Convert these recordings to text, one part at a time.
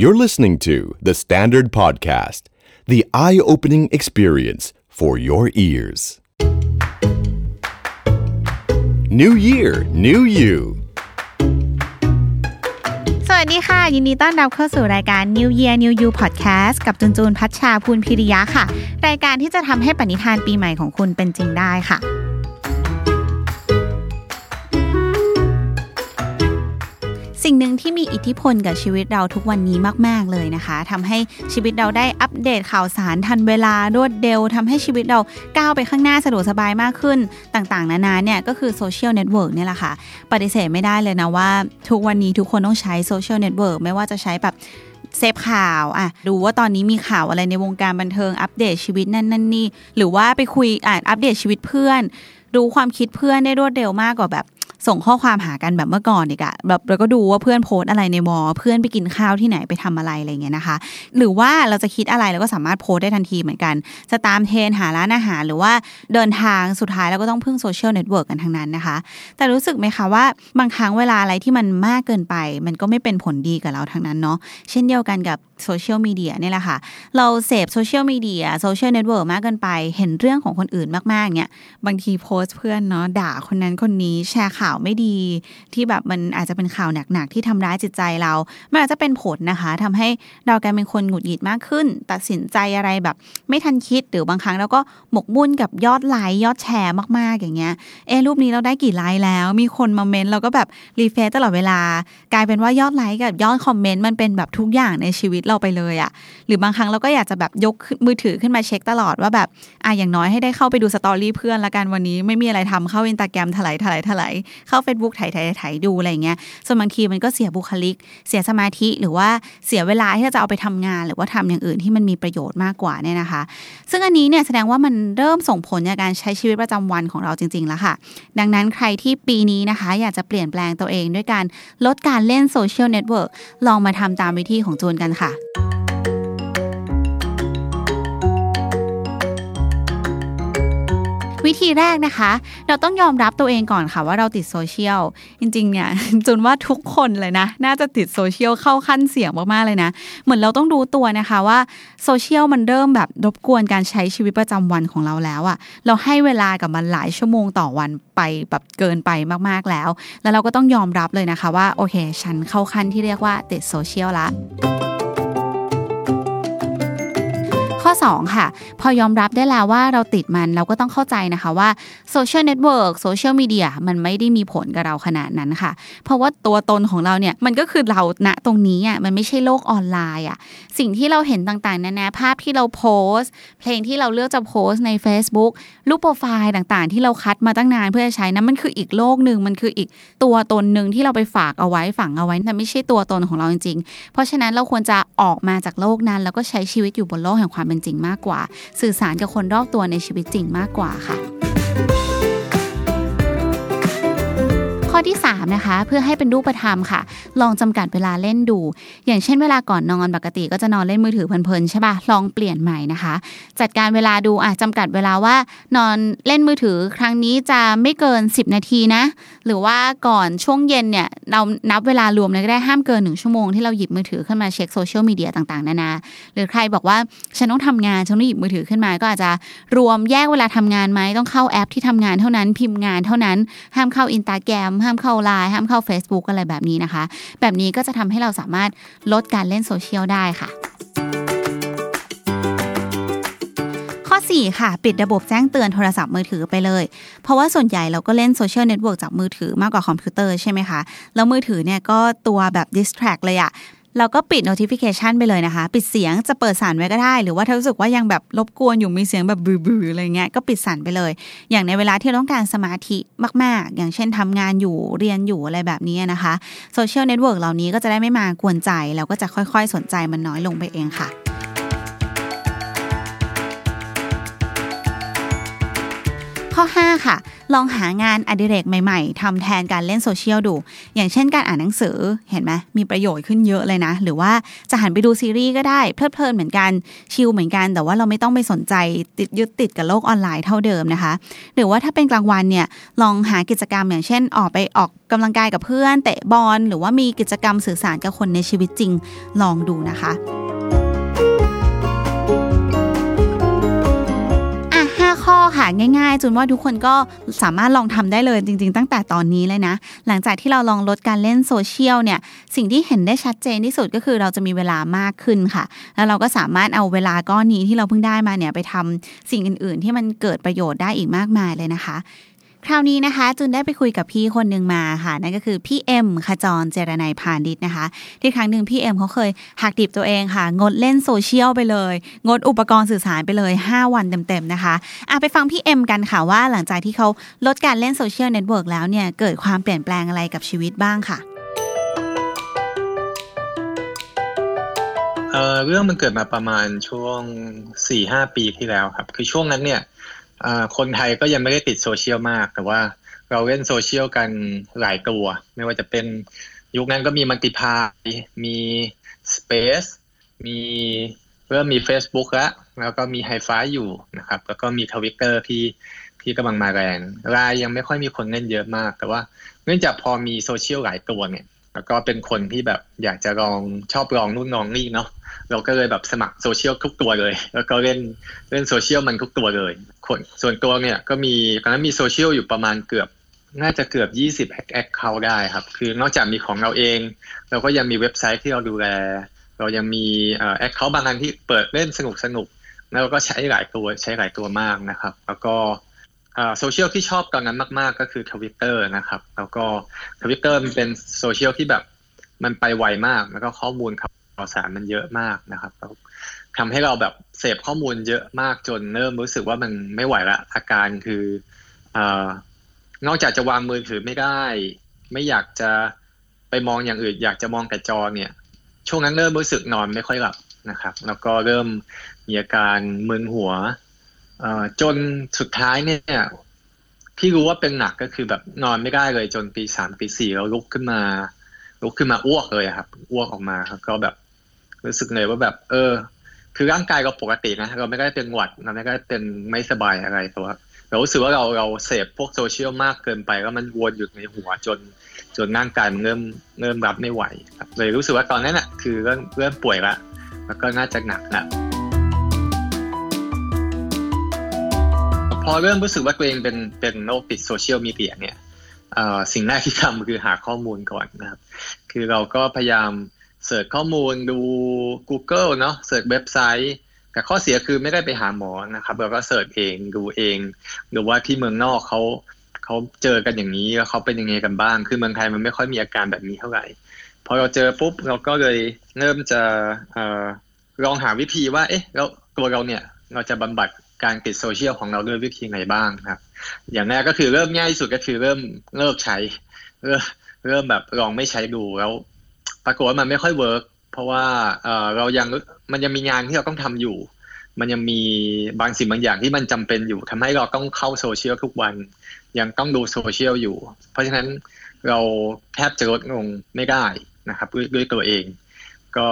You're listening to The Standard Podcast, the eye opening experience for your ears. New Year, New You. สวัสดีค่ะ ยินดีต้อนรับเข้าสู่รายการ New Year New You Podcast กับจุนจูนพัชชาพูนพิริยะค่ะ รายการที่จะทำให้ปณิธานปีใหม่ของคุณเป็นจริงได้ค่ะ สิ่งหนึ่งที่มีอิทธิพลกับชีวิตเราทุกวันนี้มาก ๆ เลยนะคะทำให้ชีวิตเราได้อัปเดตข่าวสารทันเวลารวดเร็วทำให้ชีวิตเราก้าวไปข้างหน้าสะดวกสบายมากขึ้นต่าง ๆ นานาเนี่ยก็คือ social network เนี่ยแหละค่ะ ปฏิเสธไม่ได้เลยนะว่า ทุกวันนี้ทุกคนต้องใช้ social network ไม่ว่าจะใช้แบบเสพข่าวอะดูว่าตอนนี้มีข่าวอะไรในวงการบันเทิงอัปเดตชีวิตนั่นนั่นนี่ หรือว่าไปคุยอ่านอัปเดตชีวิตเพื่อนรู้ความคิดเพื่อนได้รวดเร็วมากกว่าแบบ ส่งข้อความหากันแบบเมื่อก่อนอีกอะแบบเราก็ดูว่าเพื่อนโพสต์อะไรใน wall เพื่อนไปกินข้าวที่ไหนไปทำอะไรอะไรเงี้ยนะคะ หรือว่าเราจะคิดอะไรเราก็สามารถโพสต์ได้ทันทีเหมือนกัน จะตามเทรนด์หาร้านอาหารหรือว่าเดินทางสุดท้ายเราก็ต้องพึ่งโซเชียลเน็ตเวิร์กกันทั้งนั้นนะคะ แต่รู้สึกไหมคะว่าบางครั้งเวลาอะไรที่มันมากเกินไป มันก็ไม่เป็นผลดีกับเราทั้งนั้นเนาะเช่นเดียวกันกับโซเชียลมีเดียเนี่ยแหละค่ะ เราเสพโซเชียลมีเดียโซเชียลเน็ตเวิร์กมากเกินไป เห็นเรื่องของคนอื่นมากๆเนี่ยบางทีโพสต์เพื่อนเนาะด่าคนนั้นคนนี้แชร์ข่าวไม่ดี ที่แบบมันอาจจะเป็นข่าวหนักๆที่ทำร้ายจิตใจเรามันอาจจะเป็นผลนะคะทำให้เรากลายเป็นคนหงุดหงิดมากขึ้น ตัดสินใจอะไรแบบ ไม่ทันคิดหรือบางครั้งเราก็หมกมุ่นกับยอดไลค์ยอดแชร์มากๆอย่างเงี้ยเอรูปนี้เราได้กี่ไลค์แล้ว มีคนมาเมนต์เราก็แบบ refresh ตลอดเวลา กลายเป็นว่ายอดไลค์กับยอดคอมเมนต์มันเป็นแบบทุกอย่างในชีวิตเราไปเลยอะหรือบางครั้งเราก็อยากจะแบบยกมือถือขึ้นมาเช็คตลอดว่าแบบอะอย่างน้อยให้ได้เข้าไปดูสตอรี่เพื่อนละกันวันนี้ไม่มีอะไรทำเข้าอินตาแกรมถลายถลายถลายเข้า Facebook ถ่ายถ่ายถ่ายดูอะไรเงี้ยส่วนบางทีมันก็เสียบุคลิก เสียสมาธิหรือว่าเสียเวลาที่จะเอาไปทำงาน หรือว่าทำอย่างอื่นที่มันมีประโยชน์มากกว่าเนี่ยนะคะ ซึ่งอันนี้เนี่ยแสดงว่ามันเริ่มส่งผลในการใช้ชีวิตประจำวันของเราจริง ๆ แล้วค่ะ ดังนั้นใครที่ปีนี้นะคะ อยากจะเปลี่ยนแปลงตัวเองด้วยการลดการเล่นโซเชียลเน็ตเวิร์กลองมาทำตามวิธีของจูนกันค่ะ วิธีแรกนะคะ เราต้องยอมรับตัวเองก่อนค่ะว่าเราติดโซเชียล จริงๆเนี่ยจูนว่าทุกคนเลยนะ น่าจะติดโซเชียลเข้าขั้นเสี่ยงมากๆเลยนะ เหมือนเราต้องรู้ตัวนะคะว่าโซเชียลมันเริ่มแบบรบกวนการใช้ชีวิตประจำวันของเราแล้วอะเราให้เวลากับมันหลายชั่วโมงต่อวันไปแบบเกินไปมากๆแล้ว แล้วเราก็ต้องยอมรับเลยนะคะว่าโอเค ฉันเข้าขั้นที่เรียกว่าติดโซเชียลละ ข้อ 2 ค่ะ พอยอมรับได้แล้วว่าเราติดมันเราก็ต้องเข้าใจนะคะว่าโซเชียลเน็ตเวิร์กโซเชียลมีเดียมันไม่ได้มีผลกับเราขนาดนั้นค่ะ เพราะว่าตัวตนของเราเนี่ยมันก็คือเราณตรงนี้อะมันไม่ใช่โลกออนไลน์อะสิ่งที่เราเห็นต่างๆนานาภาพที่เราโพสต์สต์เพลงที่เราเลือกจะโพสต์ใน Facebook รูปโปรไฟล์ต่างๆ ที่เราคัดมาตั้งนานเพื่อใช้นั้นมันคืออีกโลกหนึ่งมันคืออีกตัวตนหนึ่งที่เราไปฝากเอาไว้ฝังเอาไว้แต่ไม่ใช่ตัวตนของเราจริงๆ เพราะฉะนั้นเราควรจะออกมาจากโลกนั้น แล้วก็ใช้ชีวิตอยู่บนโลกแห่งความเป็นจริงมากกว่า สื่อสารกับคนรอบตัวในชีวิตจริงมากกว่าค่ะ อที่ 3 นะคะ เพื่อให้เป็นรูปธรรมค่ะ ลองจำกัดเวลาเล่นดู อย่างเช่นเวลาก่อนนอนปกติก็จะนอนเล่นมือถือเพลินๆใช่ปะลองเปลี่ยนใหม่นะคะ จัดการเวลาดูอะจำกัดเวลาว่านอนเล่นมือถือครั้งนี้จะไม่เกิน 10 นาทีนะ หรือว่าก่อนช่วงเย็นเนี่ยเรานับเวลารวมเลยก็ได้ห้ามเกินหนึ่งชั่วโมงที่เราหยิบมือถือขึ้นมาเช็คโซเชียลมีเดียต่างๆนานาหรือใครบอกว่าฉันต้องทำงานฉันต้องหยิบมือถือขึ้นมาก็อาจจะรวมแยกเวลาทำงานไหมต้องเข้าแอปที่ทำงานเท่านั้นพิมพ์งานเท่านั้นห้ามเข้าอินตาแกรมห้ามเข้าไลน์ห้ามเข้า Facebook อะไรแบบนี้นะคะ แบบนี้ก็จะทำให้เราสามารถลดการเล่นโซเชียลได้ค่ะข้อ4ค่ะปิดระบบแจ้งเตือนโทรศัพท์มือถือไปเลย เพราะว่าส่วนใหญ่เราก็เล่นโซเชียลเน็ตเวิร์กจากมือถือมากกว่าคอมพิวเตอร์ใช่ไหมคะ แล้วมือถือเนี่ยก็ตัวแบบ distract เลยอะ เราก็ปิด notification ไปเลยนะคะ ปิดเสียงจะเปิดสั่นไว้ก็ได้ หรือว่าถ้ารู้สึกว่ายังแบบรบกวนอยู่มีเสียงแบบบือๆอะไรเงี้ยก็ปิดสั่นไปเลย อย่างในเวลาที่ต้องการสมาธิมาก ๆ อย่างเช่นทำงานอยู่เรียนอยู่อะไรแบบนี้นะคะโซเชียลเน็ตเวิร์กเหล่านี้ก็จะได้ไม่มากวนใจ แล้วก็จะค่อย ๆ สนใจมันน้อยลงไปเองค่ะ ข้อข้อ 5 ค่ะ ลองหางานอดิเรกใหม่ๆทำแทนการเล่นโซเชียลดู อย่างเช่นการอ่านหนังสือเห็นไหมมีประโยชน์ขึ้นเยอะเลยนะ หรือว่าจะหันไปดูซีรีส์ก็ได้เพลิดเพลินเหมือนกันชิลเหมือนกัน แต่ว่าเราไม่ต้องไปสนใจติดยึดติดกับโลกออนไลน์เท่าเดิมนะคะ หรือว่าถ้าเป็นกลางวันเนี่ยลองหากิจกรรมอย่างเช่น ออกไปออกกำลังกายกับเพื่อนเตะบอลหรือว่ามีกิจกรรมสื่อสารกับคนในชีวิตจริงลองดูนะคะ ค่ะง่ายๆจูนว่าทุกคนก็สามารถลองทำได้เลยจริง ๆ ตั้งแต่ตอนนี้เลยนะ หลังจากที่เราลองลดการเล่นโซเชียลเนี่ยสิ่งที่เห็นได้ชัดเจนที่สุดก็คือเราจะมีเวลามากขึ้นค่ะ แล้วเราก็สามารถเอาเวลาก้อนนี้ที่เราเพิ่งได้มาเนี่ยไปทำสิ่งอื่น ๆ ที่มันเกิดประโยชน์ได้อีกมากมายเลยนะคะ คราวนี้นะคะ จูนได้ไปคุยกับพี่คนหนึ่งมาค่ะ นั่นก็คือพี่เอ็มขจรเจียรนัยพานิชย์นะคะ ที่ครั้งหนึ่งพี่เอ็มเขาเคยหักดิบตัวเองค่ะ งดเล่นโซเชียลไปเลย งดอุปกรณ์สื่อสารไปเลย 5 วันเต็มๆนะคะอะไปฟังพี่เอ็มกันค่ะว่าหลังจากที่เขาลดการเล่นโซเชียลเน็ตเวิร์กแล้วเนี่ยเกิดความเปลี่ยนแปลงอะไรกับชีวิตบ้างค่ะเออเรื่องมันเกิดมาประมาณช่วงสี่ห้าปีที่แล้วครับ คือช่วงนั้นเนี่ย คนไทยก็ยังไม่ได้ติดโซเชียลมาก แต่ว่าเราเล่นโซเชียลกันหลายตัว ไม่ว่าจะเป็นยุคนั้นก็มีมันติพายมี Space มีเริ่มมี Facebook แล้วแล้วก็มีไฮไฟอยู่นะครับ แล้วก็มีทวิตเตอร์ที่ที่กำลังมาแรงรายยังไม่ค่อยมีคนเล่นเยอะมาก แต่ว่าเนื่องจากพอมีโซเชียลหลายตัวเนี่ย แล้วก็เป็นคนที่แบบอยากจะลองชอบลองนู่นลองนี่เนาะเราก็เลยแบบสมัครโซเชียลทุกตัวเลย แล้วก็เล่นเล่นโซเชียลมันทุกตัวเลยคนส่วนตัวเนี่ยก็มีตอนนั้นมีโซเชียลอยู่ประมาณเกือบน่าจะเกือบ 20 account ได้ครับ คือนอกจากมีของเราเอง เราก็ยังมีเว็บไซต์ที่เราดูแล เรายังมี account บางอันที่เปิดเล่นสนุกสนุก แล้วก็ใช้หลายตัวใช้หลายตัวมากนะครับ แล้วก็ โซเชียลที่ชอบตอนนั้นมากๆ ก็คือทวิตเตอร์นะครับ แล้วก็ทวิตเตอร์มันเป็นโซเชียลที่แบบมันไปไวมาก แล้วก็ข้อมูลข่าวสารมันเยอะมากนะครับทำให้เราแบบเสพข้อมูลเยอะมากจนเริ่มรู้สึกว่ามันไม่ไหวละอาการคืออนอกจากจะวางมือถือไม่ได้ ไม่อยากจะไปมองอย่างอื่น อยากจะมองแต่จอเนี่ย ช่วงนั้นเริ่มรู้สึกนอนไม่ค่อยหลับนะครับ แล้วก็เริ่มมีอาการมึนหัว จนสุดท้ายเนี่ยที่รู้ว่าเป็นหนักก็คือแบบนอนไม่ได้เลยจนปีสามปีสี่เราลุกขึ้นมา ลุกขึ้นมาอ้วกเลยครับ อ้วกออกมาครับก็แบบรู้สึกเลยว่าแบบ เออ คือร่างกายเราปกตินะเราไม่ได้เป็นหวัดเราไม่ได้เป็นไม่สบายอะไรแต่ว่าเรารู้สึกว่าเราเราเสพพวกโซเชียลมากเกินไปแล้วมันวนอยู่ในหัวจน จนร่างกายมันเริ่มเริ่มรับไม่ไหวครับเลยรู้สึกว่าตอนนั้นอะคือเริ่มเริ่มป่วยละแล้วก็น่าจะหนักละ พอเริ่มรู้สึกว่าตัวเองเป็นเป็นโรคติดโซเชียลมีเดียเนี่ยสิ่งแรกที่ทำคือหาข้อมูลก่อนนะครับ คือเราก็พยายาม search ข้อมูลดู Google เนาะ search เว็บไซต์แต่ข้อเสียคือไม่ได้ไปหาหมอนะครับเราก็ search เองดูเอง หรือว่าที่เมืองนอกเขาเขาเจอกันอย่างนี้แล้วเขาเป็นยังไงกันบ้าง คือเมืองไทยมันไม่ค่อยมีอาการแบบนี้เท่าไหร่พอเราเจอปุ๊บเราก็เลยเริ่มจะลองหาวิธีว่า เอ๊ะเราตัวเราเนี่ยเราจะบำบัด การติดโซเชียลของเราด้วยวิธีไหนบ้างครับ อย่างแรกก็คือเริ่มง่ายที่สุดก็คือเริ่มเลิกใช้เริ่มเริ่มแบบลองไม่ใช้ดูแล้ว ปรากฏว่ามันไม่ค่อย work เพราะว่าเออเรายังมันยังมีงานที่เราต้องทำอยู่ มันยังมีบางสิ่งบางอย่างที่มันจำเป็นอยู่ทำให้เราต้องเข้าโซเชียลทุกวัน ยังต้องดูโซเชียลอยู่ เพราะฉะนั้นเราแทบจะลดลงไม่ได้นะครับด้วยตัวเอง ก็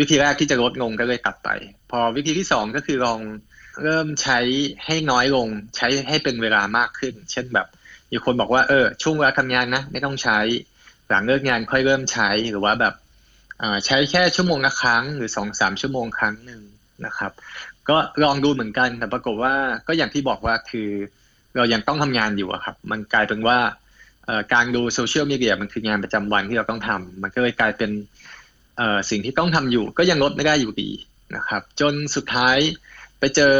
วิธีแรกที่จะลดลงก็เลยตัดไป พอวิธีที่สองก็คือลอง เริ่มใช้ให้น้อยลง ใช้ให้เป็นเวลามากขึ้น เช่นแบบมีคนบอกว่าเออช่วงเวลาทำงานนะไม่ต้องใช้หลังเลิกงานค่อยเริ่มใช้หรือว่าแบบใช้แค่ชั่วโมงละครั้งหรือสองสามชั่วโมงครั้งหนึ่งนะครับ ก็ลองดูเหมือนกันแต่ปรากฏว่าก็อย่างที่บอกว่าคือเรายังต้องทำงานอยู่ครับ มันกลายเป็นว่าการดูโซเชียลมีเดียมันคืองานประจำวันที่เราต้องทำมันก็เลยกลายเป็นสิ่งที่ต้องทำอยู่ ก็ยังลดไม่ได้อยู่ดีนะครับ จนสุดท้าย ไปเจอ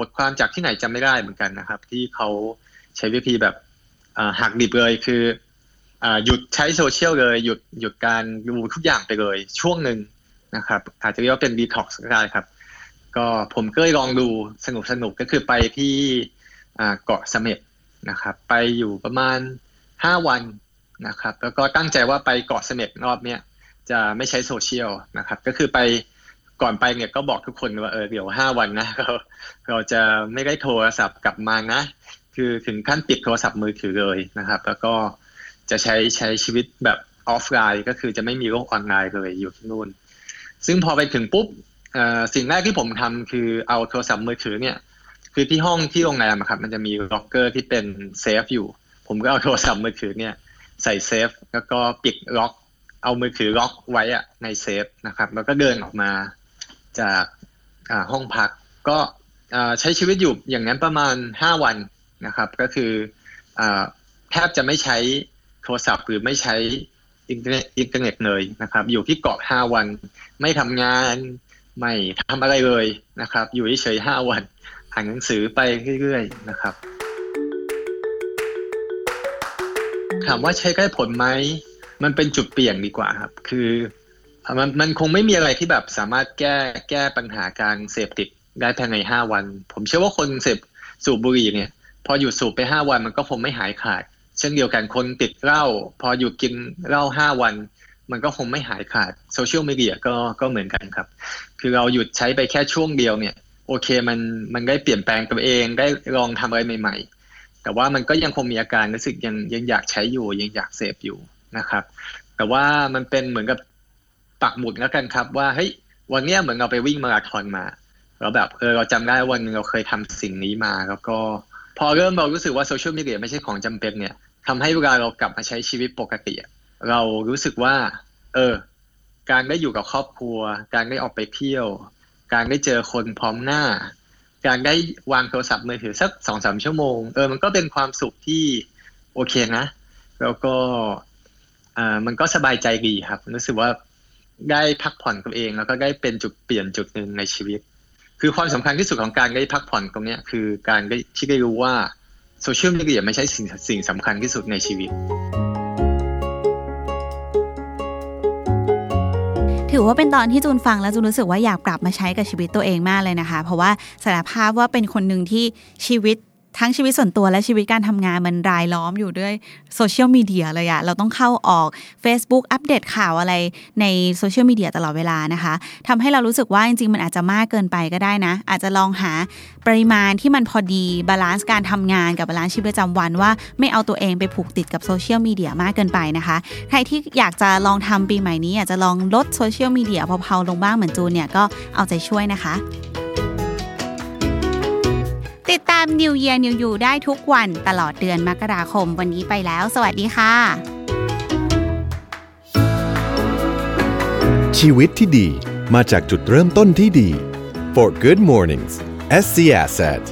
บทความจากที่ไหนจำไม่ได้เหมือนกันนะครับ ที่เขาใช้วิธีแบบหักดิบเลยคือหยุดใช้โซเชียลเลยหยุดหยุดการดูทุกอย่างไปเลย ช่วงหนึ่งนะครับ อาจจะเรียกว่าเป็นดีท็อกซ์ก็ได้ครับ ก็ผมก็เลยลองดูสนุกสนุกก็คือไปที่เกาะเสม็ดนะครับ ไปอยู่ประมาณห้าวันนะครับ แล้วก็ตั้งใจว่าไปเกาะเสม็ดรอบเนี้ยจะไม่ใช้โซเชียลนะครับ ก็คือไป ก่อนไปเนี่ยก็บอกทุกคนว่าเออเดี๋ยวห้าวันนะเราเราจะไม่ได้โทรศัพท์กลับมานะ คือถึงขั้นปิดโทรศัพท์มือถือเลยนะครับ แล้วก็จะใช้ใช้ชีวิตแบบออฟไลน์ก็คือจะไม่มีโลกออนไลน์เลยอยู่ที่นู่น ซึ่งพอไปถึงปุ๊บสิ่งแรกที่ผมทำคือเอาโทรศัพท์มือถือเนี่ย คือที่ห้องที่โรงแรมครับ มันจะมีล็อกเกอร์ที่เป็นเซฟอยู่ ผมก็เอาโทรศัพท์มือถือเนี่ย ใส่เซฟแล้วก็ปิดล็อก เอามือถือล็อกไว้อะในเซฟนะครับ แล้วก็เดินออกมา จากห้องพักก็ใช้ชีวิตอยู่อย่างนั้นประมาณห้าวันนะครับ ก็คือแทบจะไม่ใช้โทรศัพท์หรือไม่ใช้อินเทอร์เน็ตอินเทอร์เน็ตเลยนะครับ อยู่ที่เกาะห้าวัน ไม่ทำงานไม่ทำอะไรเลยนะครับ อยู่เฉยห้าวันอ่านหนังสือไปเรื่อยๆนะครับ ถามว่าใช้ได้ผลไหมมันเป็นจุดเปลี่ยนดีกว่าครับ คือ มันมันคงไม่มีอะไรที่แบบสามารถแก้แก้ปัญหาการเสพติดได้ภายในห้าวัน ผมเชื่อว่าคนเสพสูบบุหรี่เนี่ย พอหยุดสูบไปห้าวันมันก็คงไม่หายขาด เช่นเดียวกันคนติดเหล้าพอหยุดกินเหล้าห้าวัน มันก็คงไม่หายขาดโซเชียลมีเดียก็ก็เหมือนกันครับ คือเราหยุดใช้ไปแค่ช่วงเดียวเนี่ย โอเคมันมันได้เปลี่ยนแปลงตัวเองได้ลองทำอะไรใหม่ ๆ แต่ว่ามันก็ยังคงมีอาการรู้สึกยังยังอยากใช้อยู่ยังอยากเสพอยู่นะครับ แต่ว่ามันเป็นเหมือนกับ ปักหมุดแล้วกันครับ ว่าเฮ้ยวันนี้เหมือนเราไปวิ่งมาราธอนมาเราแบบเออเราจำได้วันนึงเราเคยทำสิ่งนี้มา แล้วก็พอเริ่มเรารู้สึกว่าโซเชียลมีเดียไม่ใช่ของจำเป็นเนี่ยทำให้เวลาเรากลับมาใช้ชีวิตปกติ เรารู้สึกว่า เออ การได้อยู่กับครอบครัว การได้ออกไปเที่ยว การได้เจอคนพร้อมหน้า การได้วางโทรศัพท์มือถือสักสองสามชั่วโมงเออมันก็เป็นความสุขที่โอเคนะ แล้วก็อ่ามันก็สบายใจดีครับ รู้สึกว่า ได้พักผ่อนตัวเอง แล้วก็ได้เป็นจุดเปลี่ยนจุดหนึ่งในชีวิต คือความสำคัญที่สุดของการได้พักผ่อนตรงนี้คือการได้ที่ได้รู้ว่าโซเชียลมีเดียไม่ใช่สิ่งสิ่งสำคัญที่สุดในชีวิต ถือว่าเป็นตอนที่จูนฟังแล้วจูนรู้สึกว่าอยากกลับมาใช้กับชีวิตตัวเองมากเลยนะคะ เพราะว่าสารภาพว่าเป็นคนหนึ่งที่ชีวิต ทั้งชีวิตส่วนตัวและชีวิตการทำงานมันรายล้อมอยู่ด้วยโซเชียลมีเดียเลยอะเราต้องเข้าออก Facebook อัปเดตข่าวอะไรในโซเชียลมีเดียตลอดเวลานะคะทำให้เรารู้สึกว่าจริงๆ มันอาจจะมากเกินไปก็ได้นะ อาจจะลองหาปริมาณที่มันพอดี balance การทำงานกับ balance ชีวิตประจำวันว่าไม่เอาตัวเองไปผูกติดกับโซเชียลมีเดียมากเกินไปนะคะใครที่อยากจะลองทำปีใหม่นี้อยากจะลองลดโซเชียลมีเดียเพลาๆลงบ้างเหมือนจูนเนี่ยก็เอาใจช่วยนะคะ ติดตาม New Year New You ได้ทุกวันตลอดเดือนมกราคมวันนี้ไปแล้ว สวัสดีค่ะ ชีวิตที่ดีมาจากจุดเริ่มต้นที่ดี For Good Mornings SC Asset